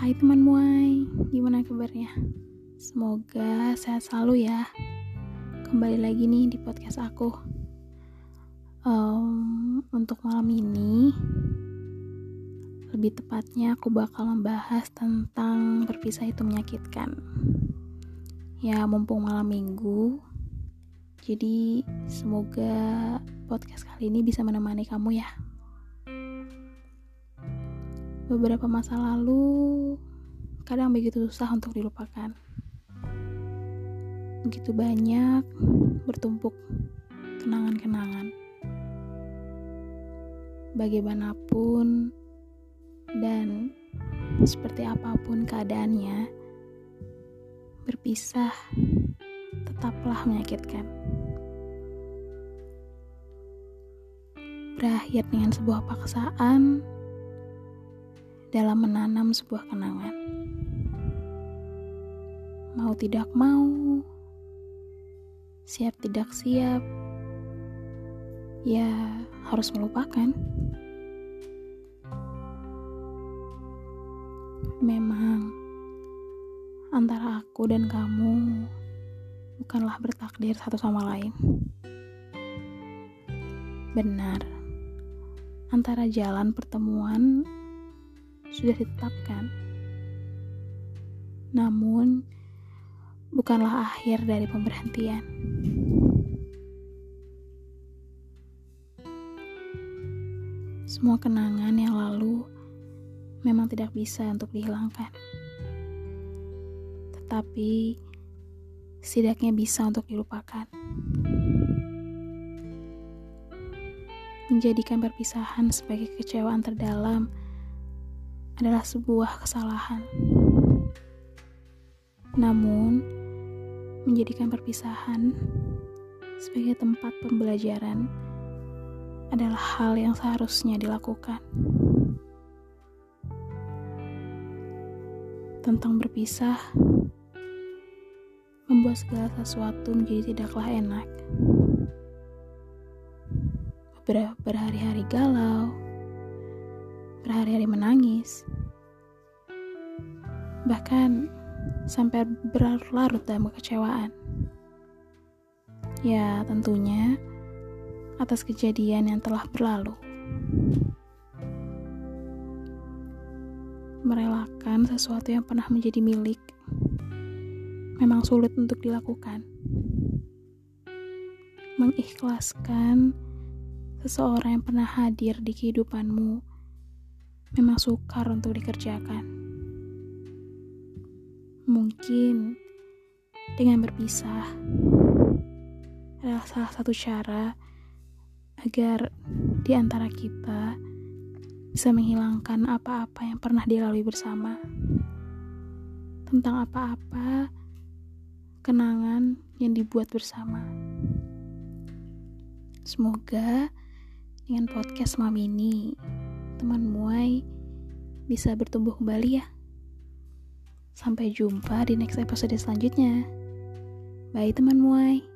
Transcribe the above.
Hai teman muai, gimana kabarnya? Semoga sehat selalu ya. Kembali lagi nih di podcast aku. Um, untuk malam ini, lebih tepatnya aku bakal membahas tentang berpisah itu menyakitkan. Ya, mumpung malam minggu, jadi semoga podcast kali ini bisa menemani kamu ya beberapa masa lalu kadang begitu susah untuk dilupakan. Begitu banyak bertumpuk kenangan-kenangan. Bagaimanapun dan seperti apa pun keadaannya, berpisah tetaplah menyakitkan. Berakhir dengan sebuah paksaan dalam menanam sebuah kenangan. Mau tidak mau, siap tidak siap, ya harus melupakan. Memang antara aku dan kamu bukanlah bertakdir satu sama lain. Benar, antara jalan pertemuan sudah ditetapkan. Namun, bukanlah akhir dari pemberhentian. Semua kenangan yang lalu memang tidak bisa untuk dihilangkan. Tetapi, setidaknya bisa untuk dilupakan. Menjadikan perpisahan sebagai kekecewaan terdalam adalah sebuah kesalahan. Namun, menjadikan perpisahan sebagai tempat pembelajaran adalah hal yang seharusnya dilakukan. Tentang berpisah, membuat segala sesuatu menjadi tidaklah enak. Berhari-hari galau, berhari-hari menangis, bahkan sampai berlarut-larut dalam kekecewaan. Ya, tentunya atas kejadian yang telah berlalu. Merelakan sesuatu yang pernah menjadi milik memang sulit untuk dilakukan. Mengikhlaskan seseorang yang pernah hadir di kehidupanmu memang sukar untuk dikerjakan. Mungkin dengan berpisah adalah salah satu cara agar di antara kita bisa menghilangkan apa-apa yang pernah dilalui bersama. Tentang apa-apa kenangan yang dibuat bersama. Semoga dengan podcast malam ini teman muai bisa bertumbuh kembali ya. Sampai jumpa di next episode selanjutnya. Bye teman muai.